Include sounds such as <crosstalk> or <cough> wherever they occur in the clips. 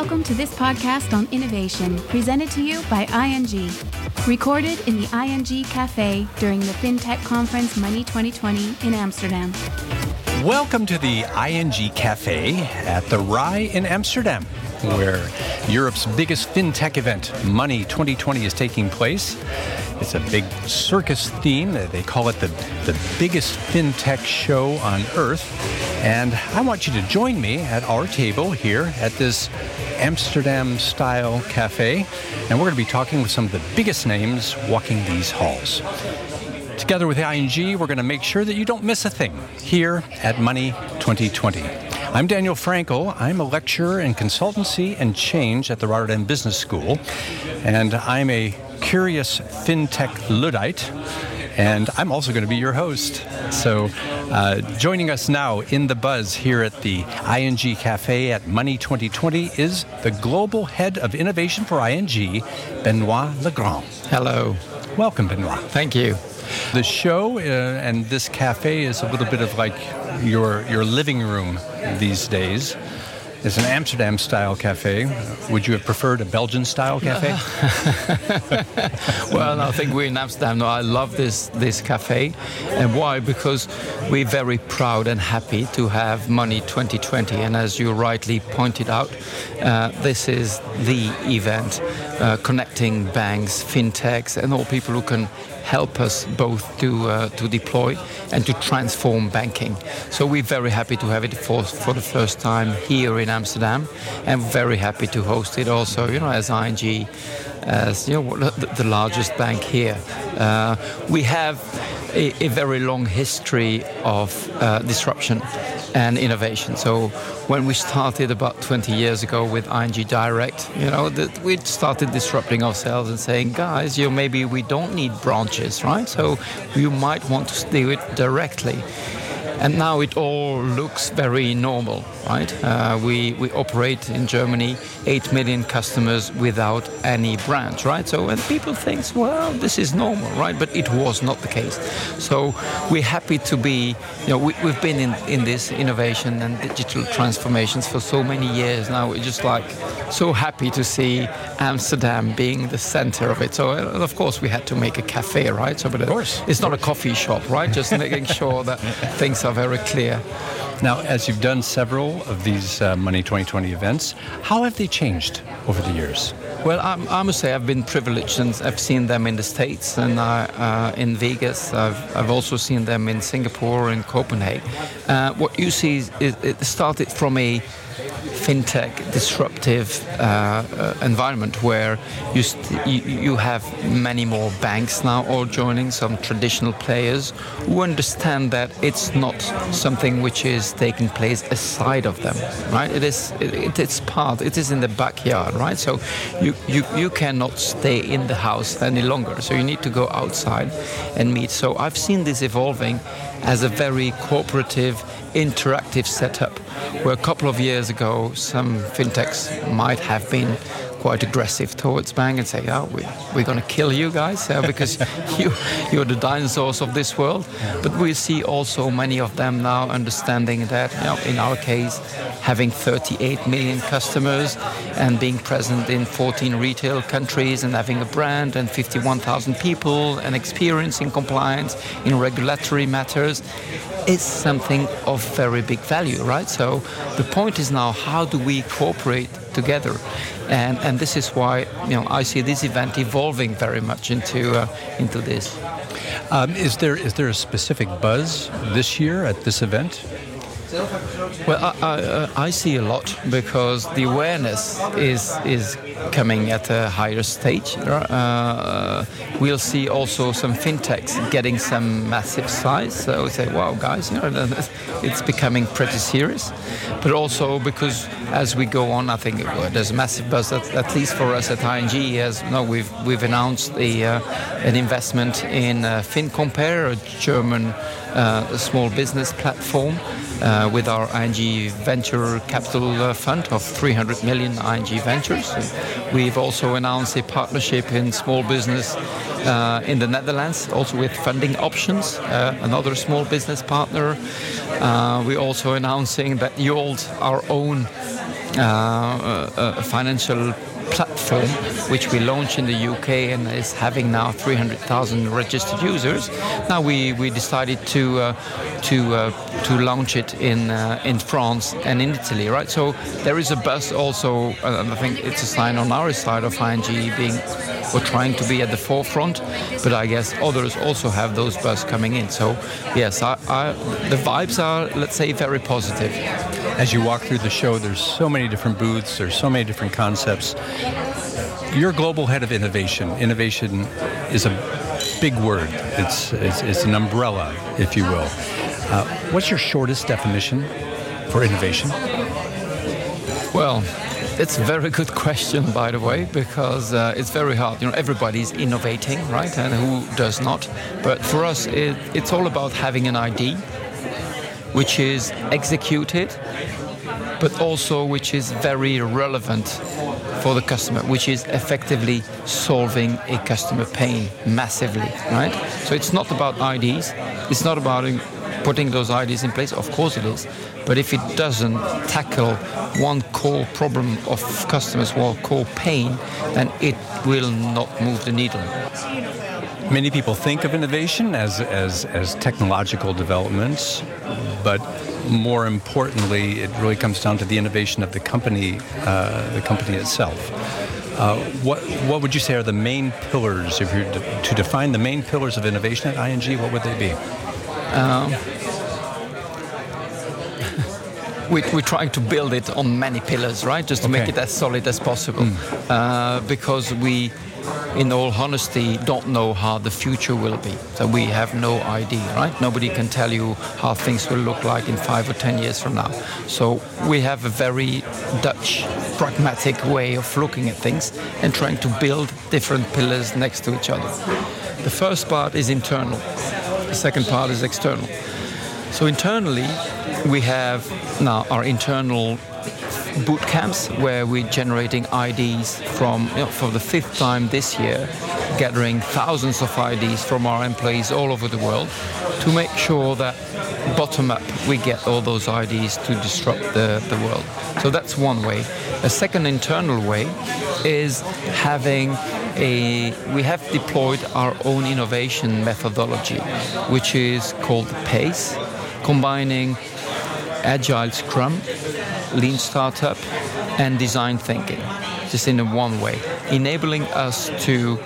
Welcome to this podcast on innovation, presented to you by ING. Recorded in the ING Cafe during the FinTech Conference Money 2020 in Amsterdam. Welcome to the ING Cafe at the RAI in Amsterdam, where Europe's biggest fintech event, Money 2020, is taking place. It's a big circus theme. They call it the, the biggest fintech show on earth. And I want you to join me at our table here at this Amsterdam style cafe. And we're going to be talking with some of the biggest names walking these halls. Together with ING, we're going to make sure that you don't miss a thing here at Money 2020. I'm Daniel Frankel. I'm a lecturer in consultancy and change at the Rotterdam Business School. And I'm a curious fintech Luddite. And I'm also going to be your host. So, uh, joining us now in the buzz here at the ING Cafe at Money 2020 is the global head of innovation for ING, Benoit Legrand. Hello. Welcome, Benoit. Thank you. The show uh, and this cafe is a little bit of like your your living room these days. It's an Amsterdam style cafe. Would you have preferred a Belgian style cafe? <laughs> well, I think we're in Amsterdam now. I love this this cafe. And why? Because we're very proud and happy to have Money 2020. And as you rightly pointed out, uh, this is the event uh, connecting banks, fintechs, and all people who can help us both to uh, to deploy and to transform banking. So we're very happy to have it for for the first time here in Amsterdam, and very happy to host it also. You know, as ING, as you know, the, largest bank here, uh, we have a, a, very long history of uh, disruption and innovation. So when we started about 20 years ago with ING Direct, you know, that we started disrupting ourselves and saying, guys, you know, maybe we don't need branches, right? So you might want to do it directly. And now it all looks very normal, right? Uh, we, we operate in Germany 8 million customers without any branch, right? So when people think, well, this is normal, right? But it was not the case. So we're happy to be, you know, we, have been in, in this innovation and digital transformations for so many years now. We're just like so happy to see Amsterdam being the center of it. So, uh, of course, we had to make a cafe, right? So, but of course. It's not a coffee shop, right? Just making sure that <laughs> things are are very clear. Now, as you've done several of these uh, Money 2020 events, how have they changed over the years? Well, I, I, must say I've been privileged and I've seen them in the States and uh, uh, in Vegas. I've, I've, also seen them in Singapore and Copenhagen. Uh, what you see is it started from a fintech disruptive uh, uh, environment where you, you, you have many more banks now all joining some traditional players who understand that it's not something which is taking place aside of them right? It is it, it's part it is in the backyard right? So you, you you cannot stay in the house any longer. So you need to go outside and meet. So I've seen this evolving as a very cooperative interactive setup where a couple of years ago some fintechs might have been quite aggressive towards Bang and say, "Oh, we, we're going to kill you guys uh, because <laughs> you you're the dinosaurs of this world." But we see also many of them now understanding that, you know, in our case, having 38 million customers and being present in 14 retail countries and having a brand and 51,000 people and experience in compliance in regulatory matters is something of very big value, right? So the point is now, how do we cooperate together? And, and this is why you know I see this event evolving very much into uh, into this. Um, is there is there a specific buzz this year at this event? Well, I, I, uh, I, see a lot because the awareness is is coming at a higher stage. Uh, we'll see also some fintechs getting some massive size. So we say, wow, guys, you know, <laughs> it's becoming pretty serious. But also because as we go on, I think there's a massive buzz. At, at least for us at ING, as know, we've we've announced a, uh, an investment in uh, FinCompare, a German uh, small business platform uh, with our ING Venture Capital uh, Fund of 300 million ING Ventures. We've also announced a partnership in small business uh, in the Netherlands, also with funding options, uh, another small business partner. Uh, we're also announcing that Yolt, our own uh, a financial platform, which we launched in the UK and is having now 300,000 registered users. Now we, we decided to uh, to uh, to launch it in uh, in France and in Italy, right? So there is a buzz also. And I think it's a sign on our side of ING being we're trying to be at the forefront, but I guess others also have those buzz coming in. So yes, I, I, the vibes are let's say very positive. As you walk through the show, there's so many different booths, there's so many different concepts. You're global head of innovation. Innovation is a big word. It's, it's, it's an umbrella, if you will. Uh, what's your shortest definition for innovation? Well, it's a very good question, by the way, because uh, it's very hard. You know, everybody's innovating, right? And who does not? But for us, it, it's all about having an idea, which is executed, but also which is very relevant for the customer, which is effectively solving a customer pain massively, right? So it's not about IDs, it's not about putting those IDs in place. Of course it is, but if it doesn't tackle one core problem of customers or core pain, then it will not move the needle. Many people think of innovation as, as, as technological developments, but more importantly, it really comes down to the innovation of the company, uh, the company itself. Uh, what, what would you say are the main pillars, if you're to, to define the main pillars of innovation at ING, what would they be? Um, <laughs> we, we're trying to build it on many pillars, right? Just to okay. make it as solid as possible. Mm. Uh, because we, in all honesty, don't know how the future will be. So we have no idea, right? Nobody can tell you how things will look like in five or ten years from now. So we have a very Dutch, pragmatic way of looking at things and trying to build different pillars next to each other. The first part is internal. The second part is external. So internally, we have now our internal boot camps where we're generating IDs from, you know, for the fifth time this year, gathering thousands of IDs from our employees all over the world to make sure that bottom up we get all those IDs to disrupt the, the world. So that's one way. A second internal way is having a, we have deployed our own innovation methodology, which is called PACE, combining agile scrum, lean startup, and design thinking, just in one way, enabling us to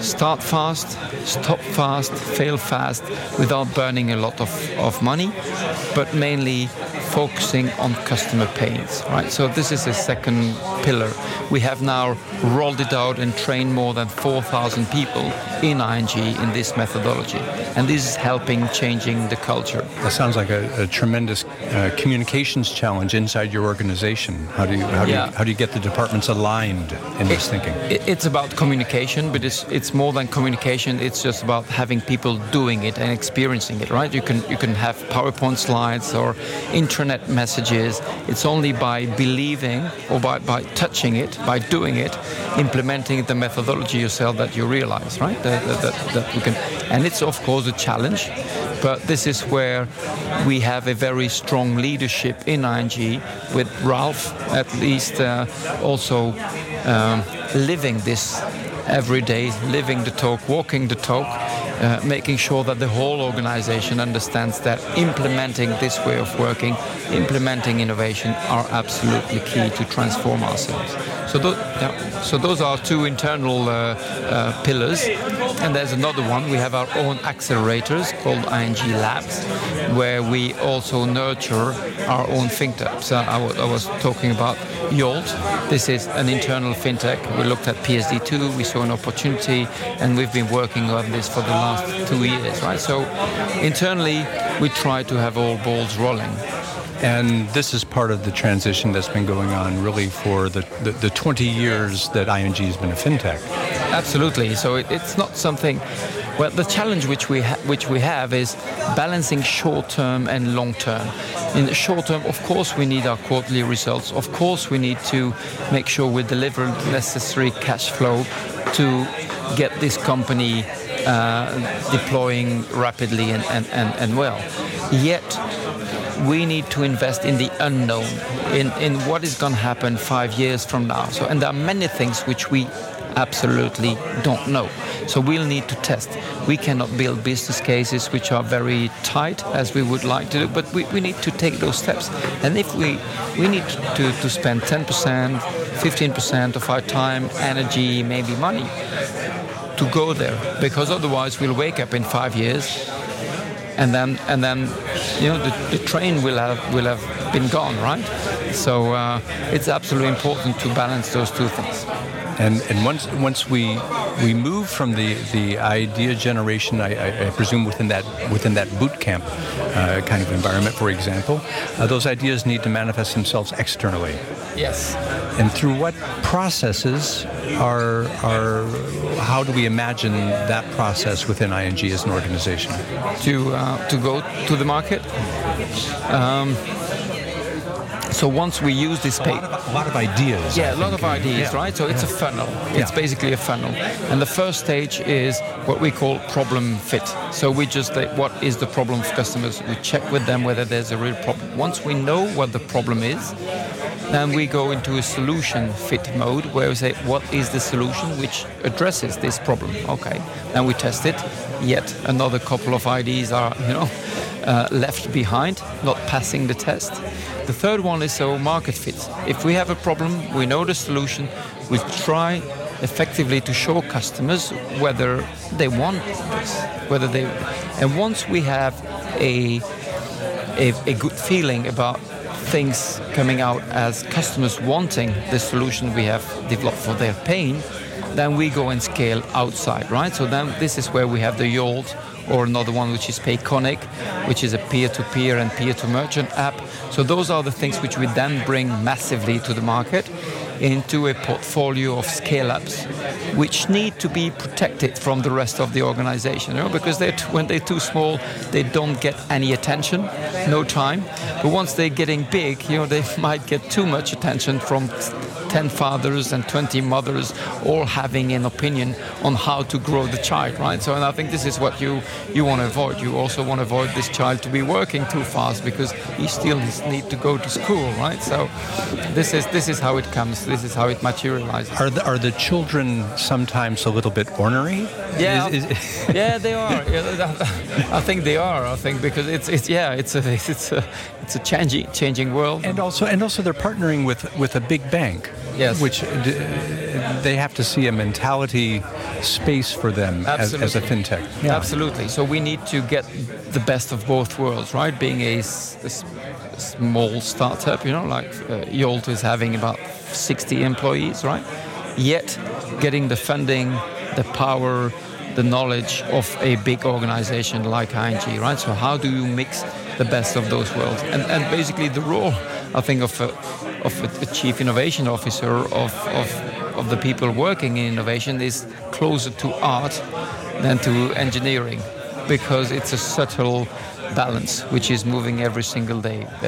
start fast, stop fast, fail fast without burning a lot of, of money, but mainly focusing on customer pains, right? So this is a second pillar. We have now rolled it out and trained more than 4,000 people in ING in this methodology. And this is helping changing the culture. That sounds like a, a tremendous uh, communications challenge inside your organization. How do you, how do, yeah. you, how do you get the departments aligned in this thinking? It, it's about communication, but it's, it's more than communication. It's just about having people doing it and experiencing it, right? You can, you can have PowerPoint slides or internet messages. It's only by believing or by, by touching it, by doing it, implementing the methodology yourself that you realize, right? That, that, that we can, and it's of course a challenge, but this is where we have a very strong leadership in ING with Ralph, at least uh, also um, living this every day, living the talk, walking the talk, uh, making sure that the whole organization understands that implementing this way of working, implementing innovation are absolutely key to transform ourselves. So, th- yeah, so those are two internal uh, uh, pillars. And there's another one. We have our own accelerators called ING Labs, where we also nurture our own fintechs. I, w- I was talking about Yolt. This is an internal fintech. We looked at PSD2, we saw an opportunity, and we've been working on this for the last two years, right? So internally, we try to have all balls rolling. And this is part of the transition that's been going on really for the, the, the 20 years that ING has been a fintech. Absolutely. So it, it's not something. Well, the challenge which we ha- which we have is balancing short term and long term. In the short term, of course, we need our quarterly results. Of course, we need to make sure we deliver necessary cash flow to get this company Uh, deploying rapidly and, and, and, and well. Yet, we need to invest in the unknown, in, in what is going to happen five years from now. So, and there are many things which we absolutely don't know. So we'll need to test. We cannot build business cases which are very tight as we would like to do, but we, we need to take those steps. And if we we need to, to spend 10%, 15% of our time, energy, maybe money to go there, because otherwise we'll wake up in five years and then and then you know the, the train will have will have been gone, right? So uh, it's absolutely important to balance those two things. And, and once once we we move from the, the idea generation, I, I presume within that within that boot camp uh, kind of environment, for example, uh, those ideas need to manifest themselves externally. Yes. And through what processes are are how do we imagine that process within ING as an organization? To uh, to go to the market. Um, so once we use this PACE, a lot of ideas. Yeah, a lot of uh, ideas, yeah. right? So it's a funnel. It's basically a funnel, and the first stage is what we call problem fit. So we just like, what is the problem for customers? We check with them whether there's a real problem. Once we know what the problem is, then we go into a solution fit mode where we say what is the solution which addresses this problem. Okay, then we test it. Yet another couple of ideas are you know uh, left behind, not passing the test. The third one is so market fit. If we have a problem, we know the solution, we try effectively to show customers whether they want this, whether they, and once we have a, a, a good feeling about things coming out as customers wanting the solution we have developed for their pain, then we go and scale outside, right? So then this is where we have the Yolt or another one which is Payconiq, which is a peer-to-peer and peer-to-merchant app. So those are the things which we then bring massively to the market into a portfolio of scale-ups, which need to be protected from the rest of the organization. You know, because they're when they're too small, they don't get any attention, no time. But once they're getting big, you know, they <laughs> might get too much attention from 10 fathers and 20 mothers all having an opinion on how to grow the child, right? So, and I think this is what you, you want to avoid. You also want to avoid this child to be working too fast because he still needs to go to school, right? So, this is, this is how it comes, this is how it materializes. Are the, are the children sometimes a little bit ornery? Yeah, is, is <laughs> yeah, they are. I think they are. I think because it's, it's yeah, it's a, it's a, it's a changing, changing world. And also, and also they're partnering with, with a big bank yes. which they have to see a mentality space for them as, as, a fintech. Yeah. Absolutely. So we need to get the best of both worlds, right? Being a, a small startup, you know, like uh, Yolt is having about 60 employees, right? Yet getting the funding, the power, the knowledge of a big organization like ING, right? So how do you mix the best of those worlds? And, and basically the role, I think, of a, of a, chief innovation officer of, of, of the people working in innovation is closer to art than to engineering because it's a subtle balance which is moving every single day uh,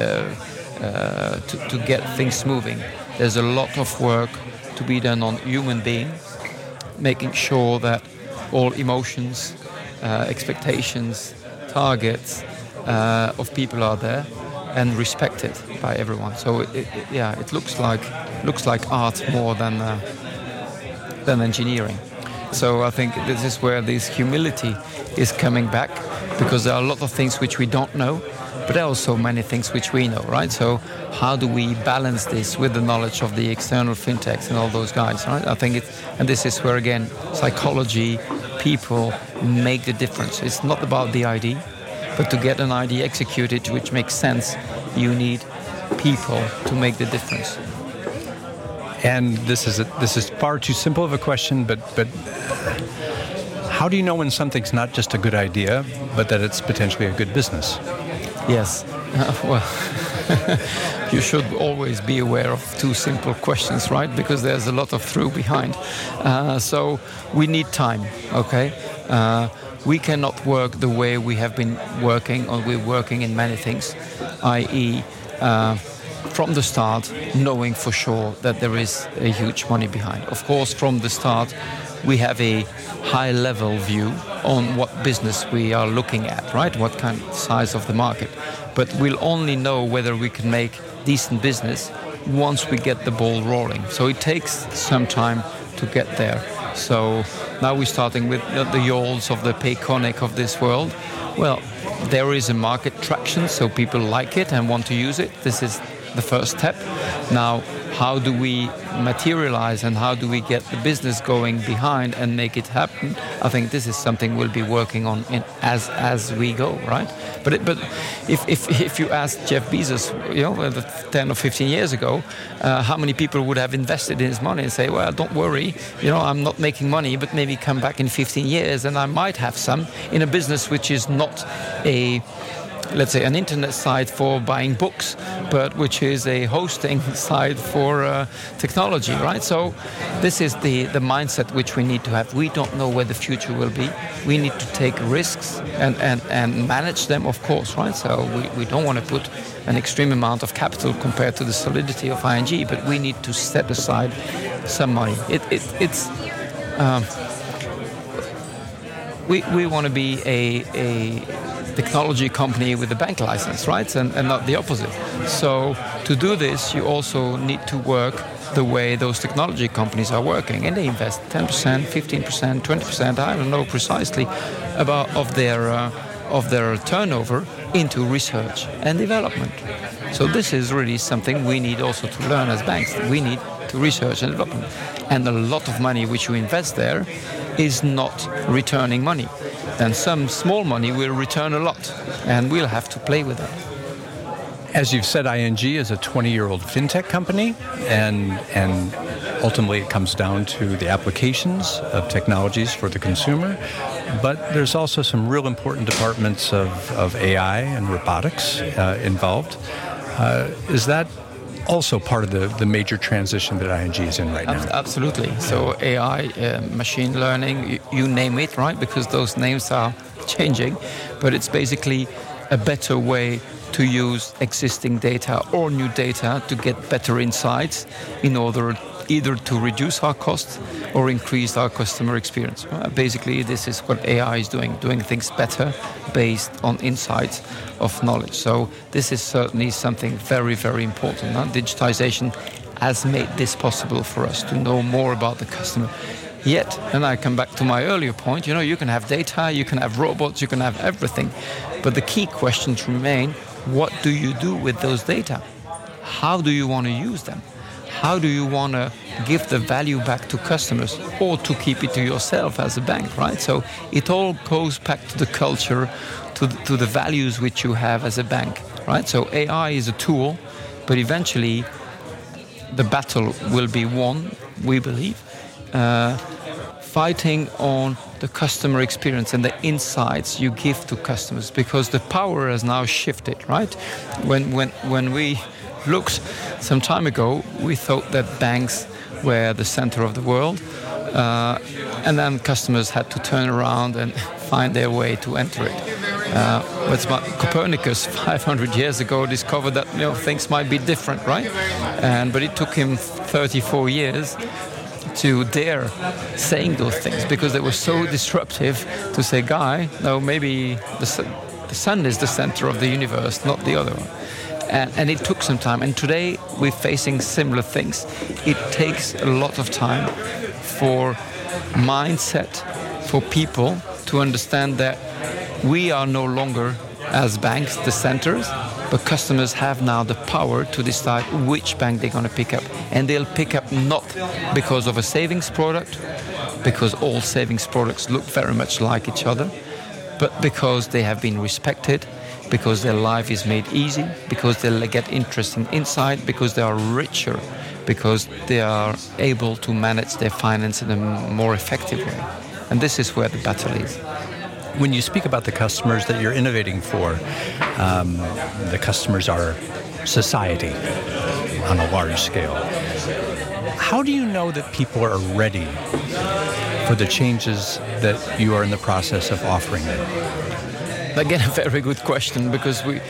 uh, to, to get things moving. There's a lot of work to be done on human beings, making sure that all emotions, uh, expectations, targets uh, of people are there and respected by everyone. So it, it, yeah, it looks like looks like art more than uh, than engineering. So I think this is where this humility is coming back because there are a lot of things which we don't know, but there are also many things which we know, right? So how do we balance this with the knowledge of the external fintechs and all those guys, right? I think it, and this is where again psychology, people make the difference. It's not about the ID but to get an idea executed which makes sense, you need people to make the difference. And this is a, this is far too simple of a question, but but how do you know when something's not just a good idea, but that it's potentially a good business? Yes, uh, well. <laughs> you should always be aware of two simple questions, right? Because there's a lot of through behind. Uh, so we need time, okay? Uh, we cannot work the way we have been working, or we're working in many things, i.e., uh, from the start, knowing for sure that there is a huge money behind. Of course, from the start, we have a high level view on what business we are looking at, right? What kind of size of the market. but we'll only know whether we can make decent business once we get the ball rolling. So it takes some time to get there. So now we're starting with the Yolts of the Payconiq of this world. Well, there is a market traction, so people like it and want to use it. This is the first step. Now, how do we materialize and how do we get the business going behind and make it happen? I think this is something we'll be working on in, as as we go, right? But it, but if, if if you ask Jeff Bezos, you know, uh, 10 or 15 years ago, uh, how many people would have invested in his money and say, well, don't worry, you know, I'm not making money, but maybe come back in 15 years and I might have some in a business which is not a let's say, an internet site for buying books, but which is a hosting <laughs> site for uh, technology, right? So this is the, the mindset which we need to have. We don't know where the future will be. We need to take risks and, and, and manage them, of course, right? So we, we don't want to put an extreme amount of capital compared to the solidity of ING, but we need to set aside some money. It, it, it's... Um, we, we want to be a, a technology company with a bank license, right? And, and not the opposite. So to do this, you also need to work the way those technology companies are working, and they invest 10%, 15%, 20%. I don't know precisely about of their uh, of their turnover into research and development. So this is really something we need also to learn as banks. We need to research and development, and a lot of money which you invest there is not returning money And some small money will return a lot, and we'll have to play with that. As you've said, ING is a 20-year-old fintech company, and and ultimately it comes down to the applications of technologies for the consumer. But there's also some real important departments of, of AI and robotics uh, involved. Uh, is that also part of the, the major transition that ING is in right now. Absolutely. So AI, uh, machine learning, you, you name it, right? Because those names are changing, but it's basically a better way to use existing data or new data to get better insights in order either to reduce our costs or increase our customer experience. Uh, basically, this is what AI is doing, doing things better based on insights of knowledge. So this is certainly something very, very important. Uh, digitization has made this possible for us to know more about the customer. Yet, and I come back to my earlier point, you know, you can have data, you can have robots, you can have everything. But the key questions remain what do you do with those data? How do you want to use them? How do you want to give the value back to customers or to keep it to yourself as a bank, right? So it all goes back to the culture, to the, to the values which you have as a bank, right? So AI is a tool, but eventually the battle will be won, we believe, uh, fighting on the customer experience and the insights you give to customers because the power has now shifted, right? When, when, when we looks. Some time ago, we thought that banks were the center of the world, uh, and then customers had to turn around and <laughs> find their way to enter it. Uh, but Copernicus, <laughs> 500 years ago, discovered that you know things might be different, right? And but it took him 34 years to dare saying those things because they were so disruptive to say, "Guy, no, maybe the, the sun is the center of the universe, not the other one." And, and, it took some time. And today we're facing similar things. It takes a lot of time for mindset for people to understand that we are no longer as banks the centers, but customers have now the power to decide which bank they're going to pick up, and they'll pick up not because of a savings product, because all savings products look very much like each other, but because they have been respected because their life is made easy, because they get interesting insight, because they are richer, because they are able to manage their finance in a more effective way. And this is where the battle is. When you speak about the customers that you're innovating for, um, the customers are society on a large scale. How do you know that people are ready for the changes that you are in the process of offering them? Again, <laughs> a very good question because we,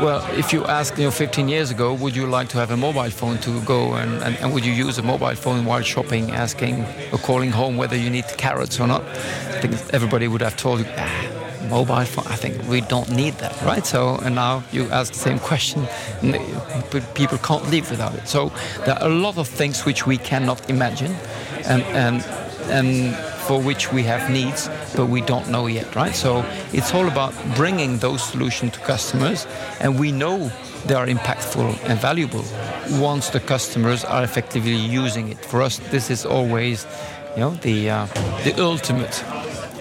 well, if you asked you know, 15 years ago, would you like to have a mobile phone to go and, and, and would you use a mobile phone while shopping, asking or calling home whether you need carrots or not? I think everybody would have told you, ah, mobile phone. I think we don't need that, right? So, and now you ask the same question, people can't live without it. So, there are a lot of things which we cannot imagine, and and and for which we have needs, but we don't know yet, right? So, it's all about bringing those solutions to customers, and we know they are impactful and valuable once the customers are effectively using it. For us, this is always, you know, the uh, the ultimate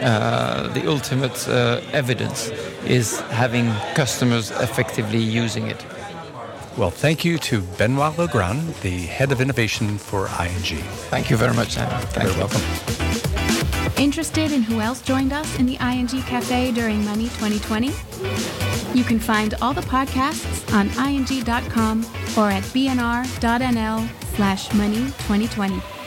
uh, the ultimate uh, evidence is having customers effectively using it. Well, thank you to Benoit Legrand, the head of innovation for ING. Thank you very much, Simon. Thank You're you. welcome. Interested in who else joined us in the ING Cafe during Money 2020? You can find all the podcasts on ing.com or at bnr.nl slash money 2020.